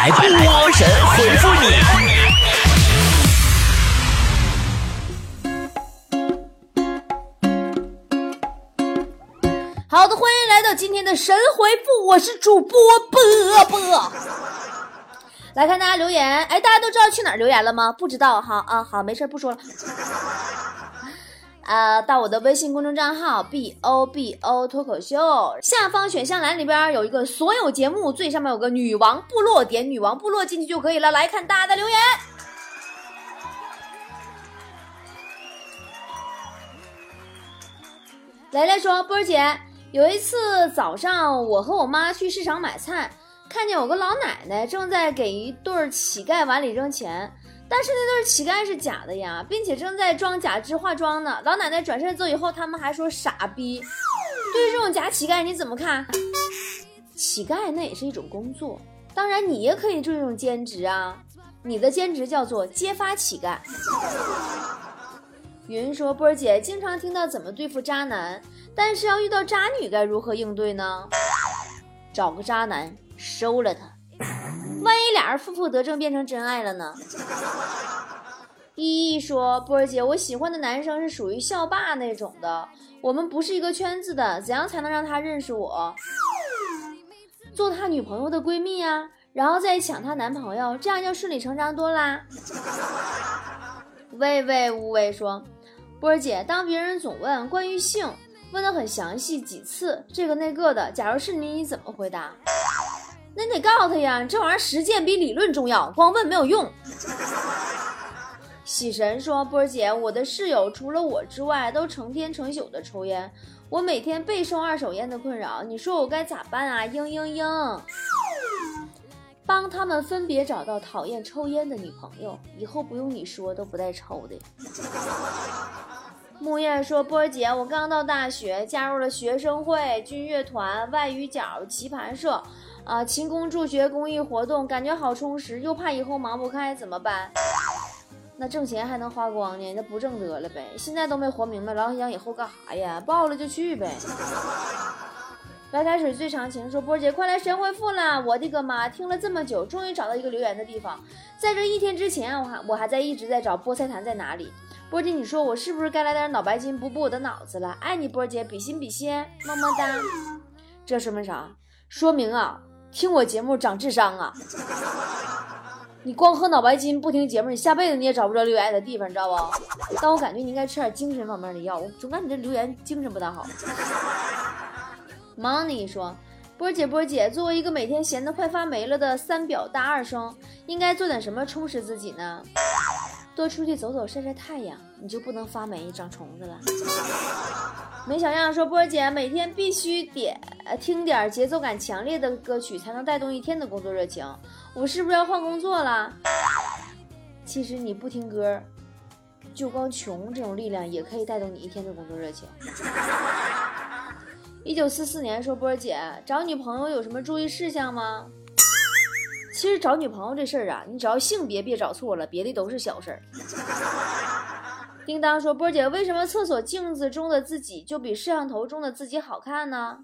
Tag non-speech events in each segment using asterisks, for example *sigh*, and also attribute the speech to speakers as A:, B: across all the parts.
A: 来，波神回复你。
B: 好的，欢迎来到今天的神回复，我是主播波波。来看大家留言，哎，大家都知道去哪儿留言了吗？不知道哈啊，好，没事不说了。啊，到我的微信公众账号 b o b o 脱口秀下方选项栏里边有一个所有节目，最上面有个女王部落，点女王部落进去就可以了。来看大家的留言。雷雷说：“波儿姐，有一次早上我和我妈去市场买菜，看见有个老奶奶正在给一对乞丐碗里扔钱。”但是那对乞丐是假的呀，并且正在装假肢化妆呢。老奶奶转身走以后，他们还说傻逼。对于这种假乞丐你怎么看？乞丐那也是一种工作，当然你也可以做这种兼职啊。你的兼职叫做揭发乞丐。云说波儿姐经常听到怎么对付渣男，但是要遇到渣女该如何应对呢？找个渣男收了他。万一俩人负负得正变成真爱了呢？依依说：“波儿姐，我喜欢的男生是属于校霸那种的，我们不是一个圈子的，怎样才能让他认识我？做他女朋友的闺蜜啊，然后再抢他男朋友，这样就顺理成章多啦。”喂喂无为说：“波儿姐，当别人总问关于性，问的很详细，几次这个那个的，假如是你，你怎么回答？”那你得告诉他呀，这玩意儿实践比理论重要，光问没有用。喜神说：“波儿姐，我的室友除了我之外，都成天成宿的抽烟，我每天备受二手烟的困扰，你说我该咋办啊？”嘤嘤嘤，帮他们分别找到讨厌抽烟的女朋友，以后不用你说都不带抽的。木叶说：“波儿姐，我刚到大学，加入了学生会、军乐团、外语角、棋盘社。”啊，勤工助学公益活动，感觉好充实，又怕以后忙不开，怎么办？那挣钱还能花光呢？那不挣得了呗。现在都没活明白，老想以后干啥呀？报了就去呗。白开水最长情说：“波姐，快来神回复了！我的个妈，听了这么久，终于找到一个留言的地方。在这一天之前，我还我还在一直在找菠菜坛在哪里。波姐，你说我是不是该来点脑白金补补我的脑子了？爱你，波姐，比心比心，么么哒。这说明啥？说明啊。”听我节目长智商啊！你光喝脑白金不听节目，你下辈子你也找不着留言的地方，你知道不？但我感觉你应该吃点精神方面的药，我总感觉你这留言精神不大好。Money 说：“波姐波姐，作为一个每天闲得快发霉了的三表大二生，应该做点什么充实自己呢？多出去走走，晒晒太阳，你就不能发霉长虫子了。”梅小样说：“波儿姐每天必须点听点节奏感强烈的歌曲，才能带动一天的工作热情。我是不是要换工作了？其实你不听歌，就光穷这种力量也可以带动你一天的工作热情。”一九四四年说：“波儿姐找女朋友有什么注意事项吗？其实找女朋友这事儿啊，你只要性别别找错了，别的都是小事儿。”叮当说：“波姐，为什么厕所镜子中的自己就比摄像头中的自己好看呢？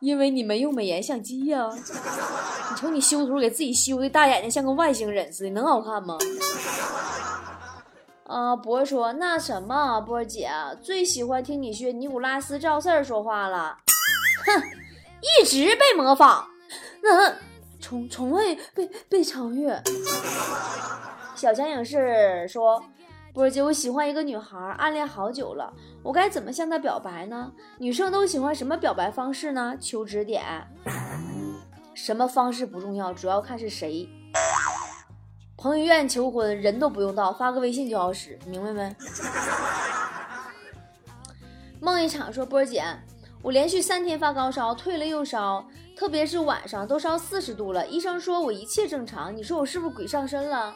B: 因为你没用美颜相机呀！你瞅你修图给自己修的大眼睛像个外星人似的，能好看吗？”啊，博说：“那什么，波姐最喜欢听你学尼古拉斯赵四儿说话了。哼，一直被模仿，那从从未被被超越。”小强影视说。波姐，我喜欢一个女孩，暗恋好久了，我该怎么向她表白呢？女生都喜欢什么表白方式呢？求指点。什么方式不重要，主要看是谁。彭于晏求婚，人都不用到，发个微信就好使，明白没？*laughs* 梦一场说，波姐，我连续三天发高烧，退了又烧，特别是晚上都烧四十度了，医生说我一切正常，你说我是不是鬼上身了？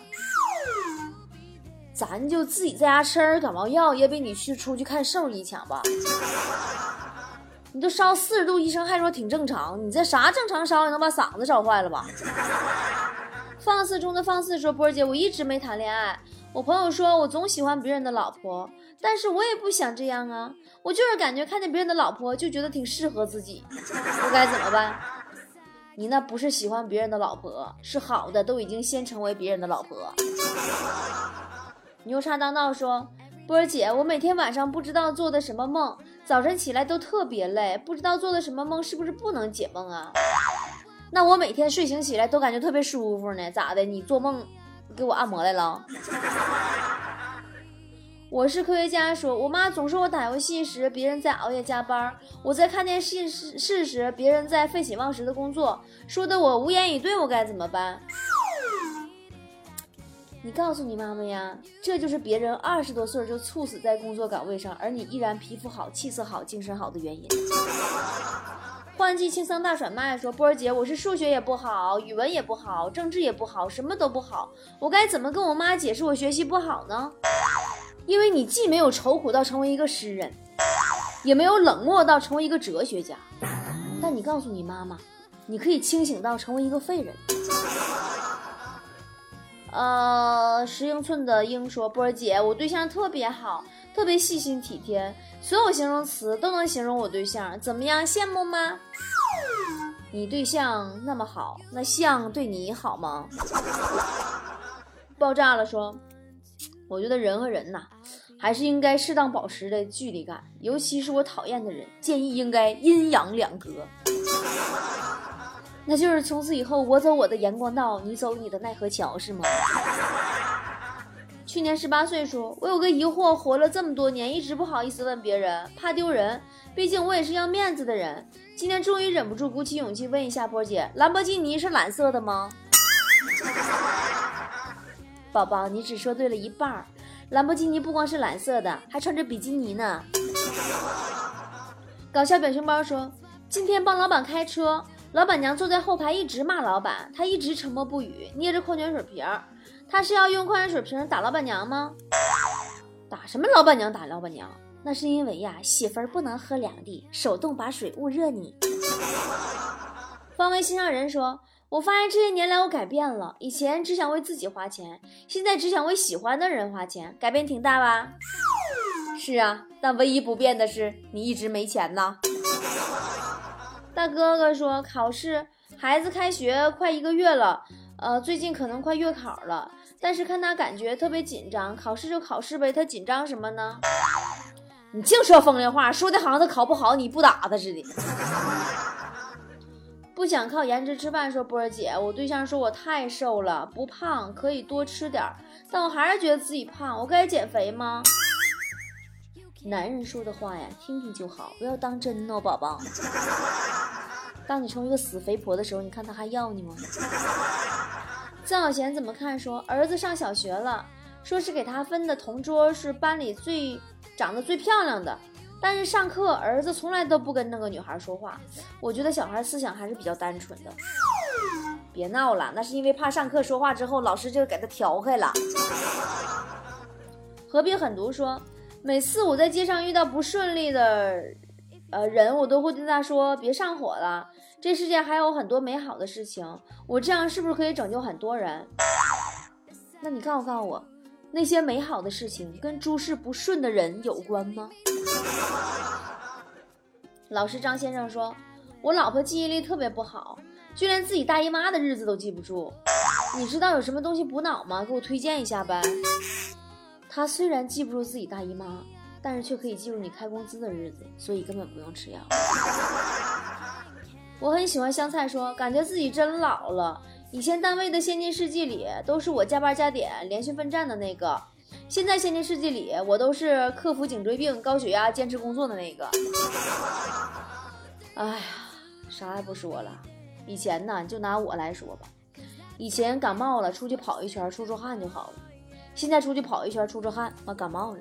B: 咱就自己在家吃点感冒药，也比你去出去看兽医强吧。你都烧四十度，医生还说挺正常，你这啥正常烧？你能把嗓子烧坏了吧？放肆中的放肆说，波儿姐，我一直没谈恋爱。我朋友说我总喜欢别人的老婆，但是我也不想这样啊。我就是感觉看见别人的老婆就觉得挺适合自己，我该怎么办？你那不是喜欢别人的老婆，是好的都已经先成为别人的老婆。牛叉当道说：“波儿姐，我每天晚上不知道做的什么梦，早晨起来都特别累，不知道做的什么梦，是不是不能解梦啊？那我每天睡醒起来都感觉特别舒服呢，咋的？你做梦给我按摩来了？”我是科学家说，我妈总说我打游戏时别人在熬夜加班，我在看电视时时别人在废寝忘食的工作，说的我无言以对，我该怎么办？你告诉你妈妈呀，这就是别人二十多岁就猝死在工作岗位上，而你依然皮肤好、气色好、精神好的原因。换季轻松大甩卖说：“波儿姐，我是数学也不好，语文也不好，政治也不好，什么都不好，我该怎么跟我妈解释我学习不好呢？因为你既没有愁苦到成为一个诗人，也没有冷漠到成为一个哲学家，但你告诉你妈妈，你可以清醒到成为一个废人。”呃，十英寸的鹰说：“波儿姐，我对象特别好，特别细心体贴，所有形容词都能形容我对象，怎么样？羡慕吗？你对象那么好，那象对你好吗？”爆炸了说：“我觉得人和人呐，还是应该适当保持的距离感，尤其是我讨厌的人，建议应该阴阳两隔。”那就是从此以后，我走我的阳光道，你走你的奈何桥，是吗？去年十八岁说，我有个疑惑，活了这么多年，一直不好意思问别人，怕丢人，毕竟我也是要面子的人。今天终于忍不住，鼓起勇气问一下波姐，兰博基尼是蓝色的吗？宝宝，你只说对了一半儿，兰博基尼不光是蓝色的，还穿着比基尼呢。搞笑表情包说，今天帮老板开车。老板娘坐在后排，一直骂老板，他一直沉默不语，捏着矿泉水瓶儿。他是要用矿泉水瓶打老板娘吗？打什么老板娘？打老板娘？那是因为呀，媳妇儿不能喝凉的，手动把水捂热你。方位心上人说：“我发现这些年来我改变了，以前只想为自己花钱，现在只想为喜欢的人花钱，改变挺大吧？”是啊，但唯一不变的是你一直没钱呐。大哥哥说：“考试，孩子开学快一个月了，呃，最近可能快月考了，但是看他感觉特别紧张。考试就考试呗，他紧张什么呢？你净说风凉话，说的好像他考不好你不打他似的。不想靠颜值吃饭，说波儿姐，我对象说我太瘦了，不胖可以多吃点儿，但我还是觉得自己胖，我该减肥吗？男人说的话呀，听听就好，不要当真哦，宝宝。*laughs* ”当你成为一个死肥婆的时候，你看他还要你吗？曾小贤怎么看？说儿子上小学了，说是给他分的同桌是班里最长得最漂亮的，但是上课儿子从来都不跟那个女孩说话。我觉得小孩思想还是比较单纯的。别闹了，那是因为怕上课说话之后老师就给他调开了。何必狠毒说，每次我在街上遇到不顺利的。呃，人我都会对他说：“别上火了，这世界还有很多美好的事情。我这样是不是可以拯救很多人？”那你告诉告诉我，那些美好的事情跟诸事不顺的人有关吗？老师张先生说：“我老婆记忆力特别不好，就连自己大姨妈的日子都记不住。你知道有什么东西补脑吗？给我推荐一下呗。”她虽然记不住自己大姨妈。但是却可以记住你开工资的日子，所以根本不用吃药。*laughs* 我很喜欢香菜说，感觉自己真老了。以前单位的先进事迹里都是我加班加点、连续奋战的那个，现在先进事迹里我都是克服颈椎病、高血压、坚持工作的那个。哎呀，啥也不说了。以前呢，就拿我来说吧，以前感冒了出去跑一圈出出汗就好了，现在出去跑一圈出出汗，我感冒了。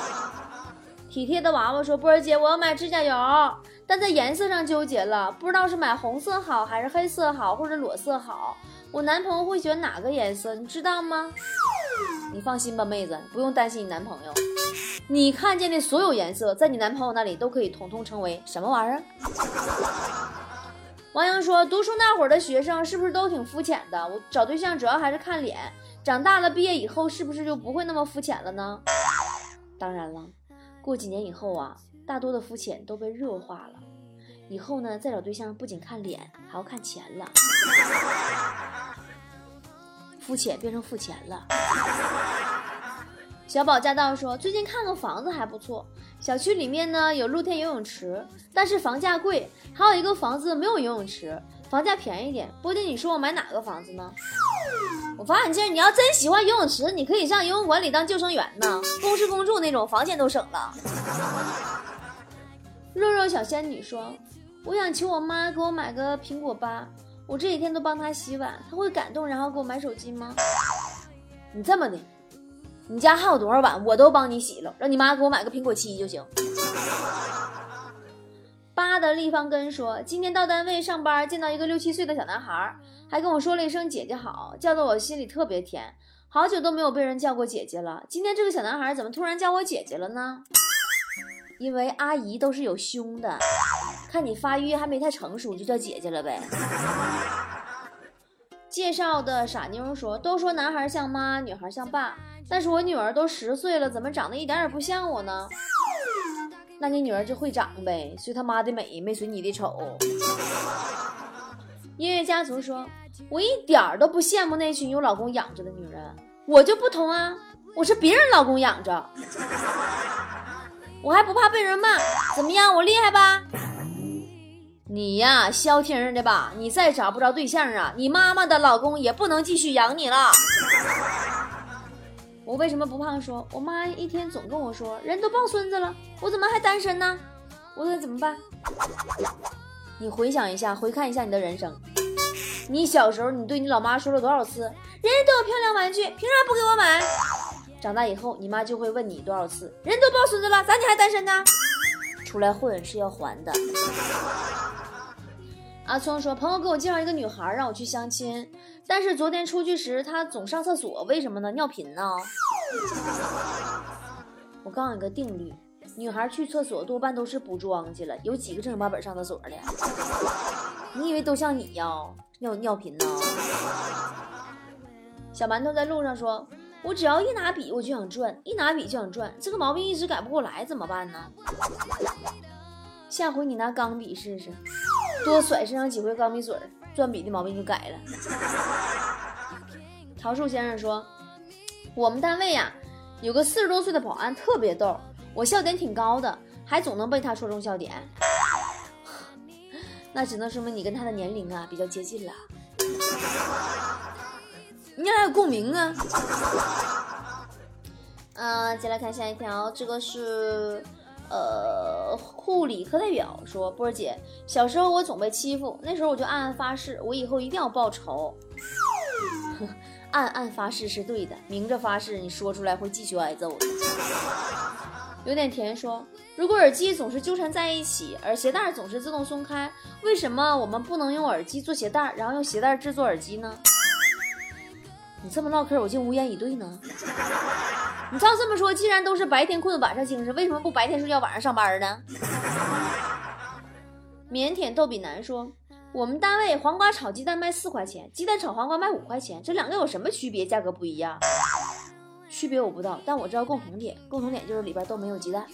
B: *laughs* 体贴的娃娃说：“波儿姐，我要买指甲油，但在颜色上纠结了，不知道是买红色好还是黑色好，或者裸色好。我男朋友会选哪个颜色？你知道吗？你放心吧，妹子，不用担心你男朋友。你看见的所有颜色，在你男朋友那里都可以统统称为什么玩意儿？” *laughs* 王阳说：“读书那会儿的学生是不是都挺肤浅的？我找对象主要还是看脸。长大了，毕业以后是不是就不会那么肤浅了呢？当然了。”过几年以后啊，大多的肤浅都被弱化了。以后呢，再找对象不仅看脸，还要看钱了，肤浅变成付钱了。小宝驾到说，最近看个房子还不错，小区里面呢有露天游泳池，但是房价贵，还有一个房子没有游泳池，房价便宜点。波姐，你说我买哪个房子呢？我发现，你要真喜欢游泳池，你可以上游泳馆里当救生员呢，公吃公住那种，房钱都省了。肉肉小仙女说：“我想求我妈给我买个苹果八，我这几天都帮她洗碗，她会感动，然后给我买手机吗？”你这么的，你家还有多少碗，我都帮你洗了，让你妈给我买个苹果七就行。八的立方根说：“今天到单位上班，见到一个六七岁的小男孩。”还跟我说了一声“姐姐好”，叫得我心里特别甜。好久都没有被人叫过姐姐了，今天这个小男孩怎么突然叫我姐姐了呢？因为阿姨都是有胸的，看你发育还没太成熟，就叫姐姐了呗。介绍的傻妞说：“都说男孩像妈，女孩像爸，但是我女儿都十岁了，怎么长得一点也不像我呢？”那你女儿就会长呗，随她妈的美，没随你的丑。音乐家族说：“我一点儿都不羡慕那群有老公养着的女人，我就不同啊，我是别人老公养着，我还不怕被人骂，怎么样？我厉害吧？你呀，消停的吧，你再找不着对象啊，你妈妈的老公也不能继续养你了。我为什么不胖？说我妈一天总跟我说，人都抱孙子了，我怎么还单身呢？我该怎么办？”你回想一下，回看一下你的人生。你小时候，你对你老妈说了多少次，人人都有漂亮玩具，凭啥不给我买？长大以后，你妈就会问你多少次，人都抱孙子了，咋你还单身呢？出来混是要还的。阿聪说，朋友给我介绍一个女孩，让我去相亲，但是昨天出去时，她总上厕所，为什么呢？尿频呢？我告诉你个定律。女孩去厕所多半都是补妆去了，有几个正经八本上厕所的？*laughs* 你以为都像你呀？尿尿频呢？小馒头在路上说：“我只要一拿笔我就想转，一拿笔就想转，这个毛病一直改不过来，怎么办呢？”下回你拿钢笔试试，多甩身上几回钢笔水，转笔的毛病就改了。桃树先生说：“我们单位呀，有个四十多岁的保安特别逗。”我笑点挺高的，还总能被他戳中笑点，*laughs* 那只能说明你跟他的年龄啊比较接近了，你俩有共鸣啊。嗯，再来看下一条，这个是呃护理课代表说，波儿姐，小时候我总被欺负，那时候我就暗暗发誓，我以后一定要报仇。*laughs* 暗暗发誓是对的，明着发誓你说出来会继续挨揍。有点甜说：“如果耳机总是纠缠在一起，而鞋带总是自动松开，为什么我们不能用耳机做鞋带，然后用鞋带制作耳机呢？”你这么唠嗑，我竟无言以对呢。*laughs* 你照这么说，既然都是白天困，晚上精神，为什么不白天睡觉，晚上上班呢？*laughs* 腼腆逗比男说：“我们单位黄瓜炒鸡蛋卖四块钱，鸡蛋炒黄瓜卖五块钱，这两个有什么区别？价格不一样。”区别我不知道，但我知道共同点，共同点就是里边都没有鸡蛋。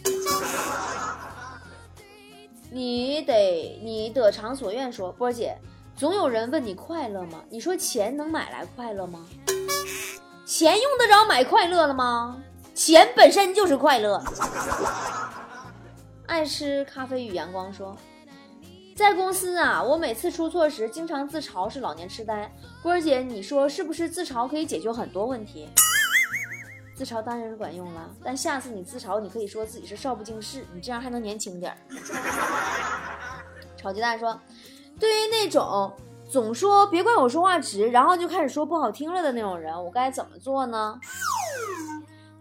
B: 你得你得偿所愿说，波姐，总有人问你快乐吗？你说钱能买来快乐吗？钱用得着买快乐了吗？钱本身就是快乐。爱吃咖啡与阳光说，在公司啊，我每次出错时经常自嘲是老年痴呆。波姐，你说是不是自嘲可以解决很多问题？自嘲当然管用了，但下次你自嘲，你可以说自己是少不经事，你这样还能年轻点。*laughs* 炒鸡蛋说：“对于那种总说别怪我说话直，然后就开始说不好听了的那种人，我该怎么做呢？”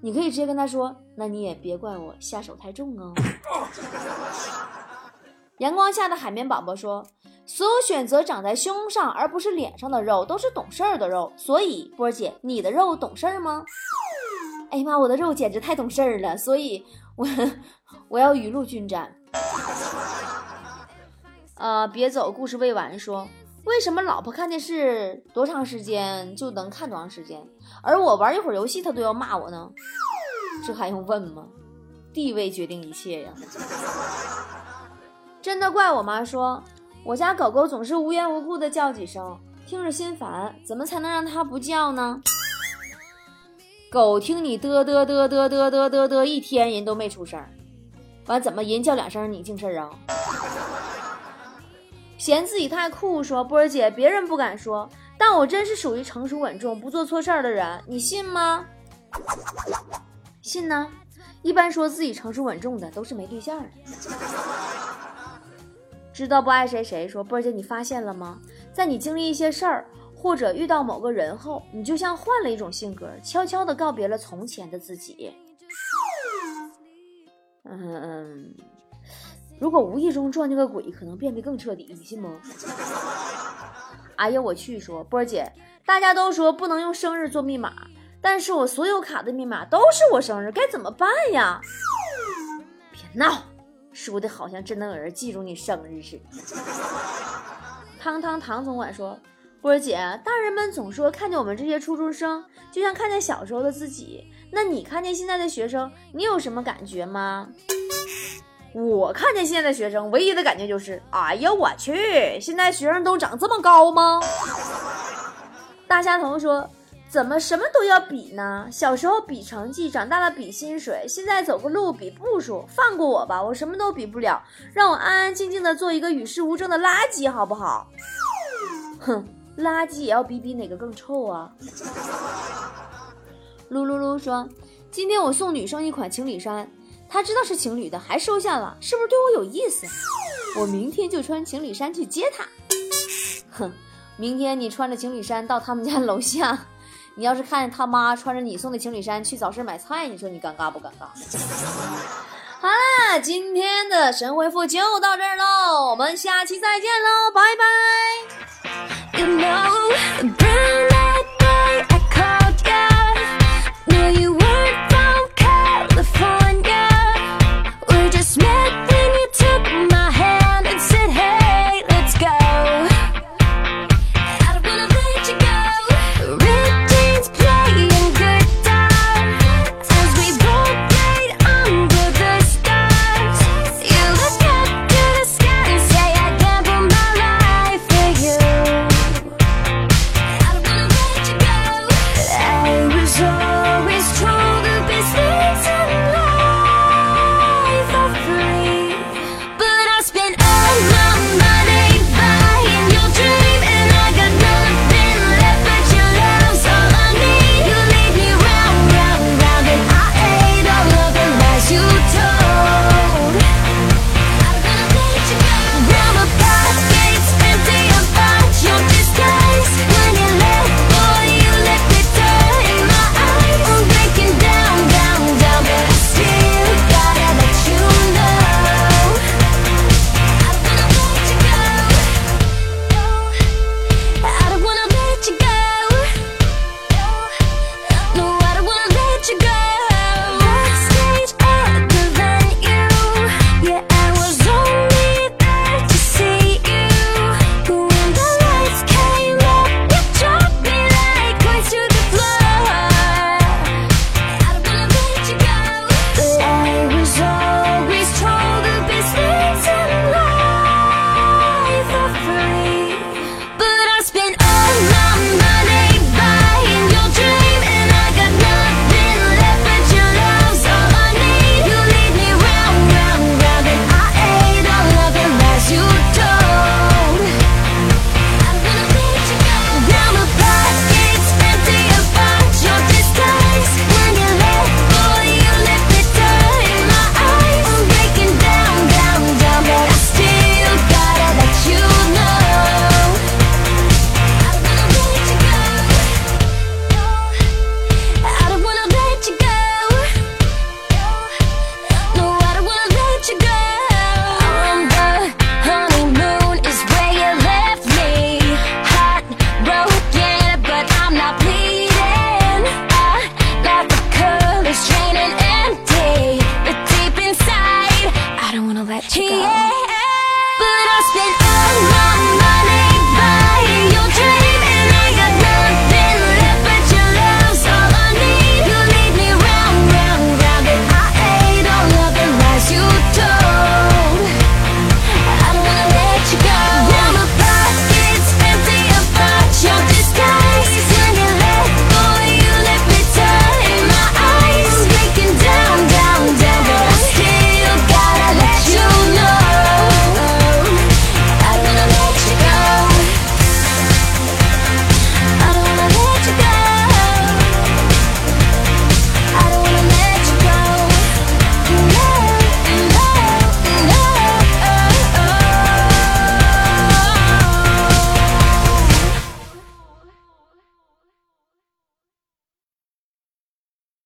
B: 你可以直接跟他说：“那你也别怪我下手太重哦。*laughs* ”阳光下的海绵宝宝说：“所有选择长在胸上而不是脸上的肉，都是懂事儿的肉。所以波儿姐，你的肉懂事儿吗？”哎呀妈，我的肉简直太懂事儿了，所以我 *laughs* 我要雨露均沾。呃，别走，故事未完。说为什么老婆看电视多长时间就能看多长时间，而我玩一会儿游戏她都要骂我呢？这还用问吗？地位决定一切呀。真的怪我妈说，我家狗狗总是无缘无故的叫几声，听着心烦，怎么才能让它不叫呢？狗听你嘚嘚嘚嘚嘚嘚嘚嘚一天，人都没出声，完怎么人叫两声你净事儿啊？嫌自己太酷，说波儿姐，别人不敢说，但我真是属于成熟稳重、不做错事儿的人，你信吗？信呢？一般说自己成熟稳重的都是没对象的。知道不爱谁谁说波儿姐，你发现了吗？在你经历一些事儿或者遇到某个人后，你就像换了一种性格，悄悄的告别了从前的自己。嗯嗯。如果无意中撞见个鬼，可能变得更彻底，你信吗？*laughs* 哎呀，我去！说波儿姐，大家都说不能用生日做密码，但是我所有卡的密码都是我生日，该怎么办呀？别闹，说的好像真能有人记住你生日似的。汤汤唐总管说，波儿姐，大人们总说看见我们这些初中生，就像看见小时候的自己，那你看见现在的学生，你有什么感觉吗？我看见现在的学生，唯一的感觉就是，哎呀，我去，现在学生都长这么高吗？大虾头说，怎么什么都要比呢？小时候比成绩，长大了比薪水，现在走个路比步数，放过我吧，我什么都比不了，让我安安静静的做一个与世无争的垃圾，好不好？哼，垃圾也要比比哪个更臭啊！噜噜噜说，今天我送女生一款情侣衫。他知道是情侣的，还收下了，是不是对我有意思？我明天就穿情侣衫去接他。哼，明天你穿着情侣衫到他们家楼下，你要是看见他妈穿着你送的情侣衫去早市买菜，你说你尴尬不尴尬？好啦，今天的神回复就到这儿喽，我们下期再见喽，拜拜。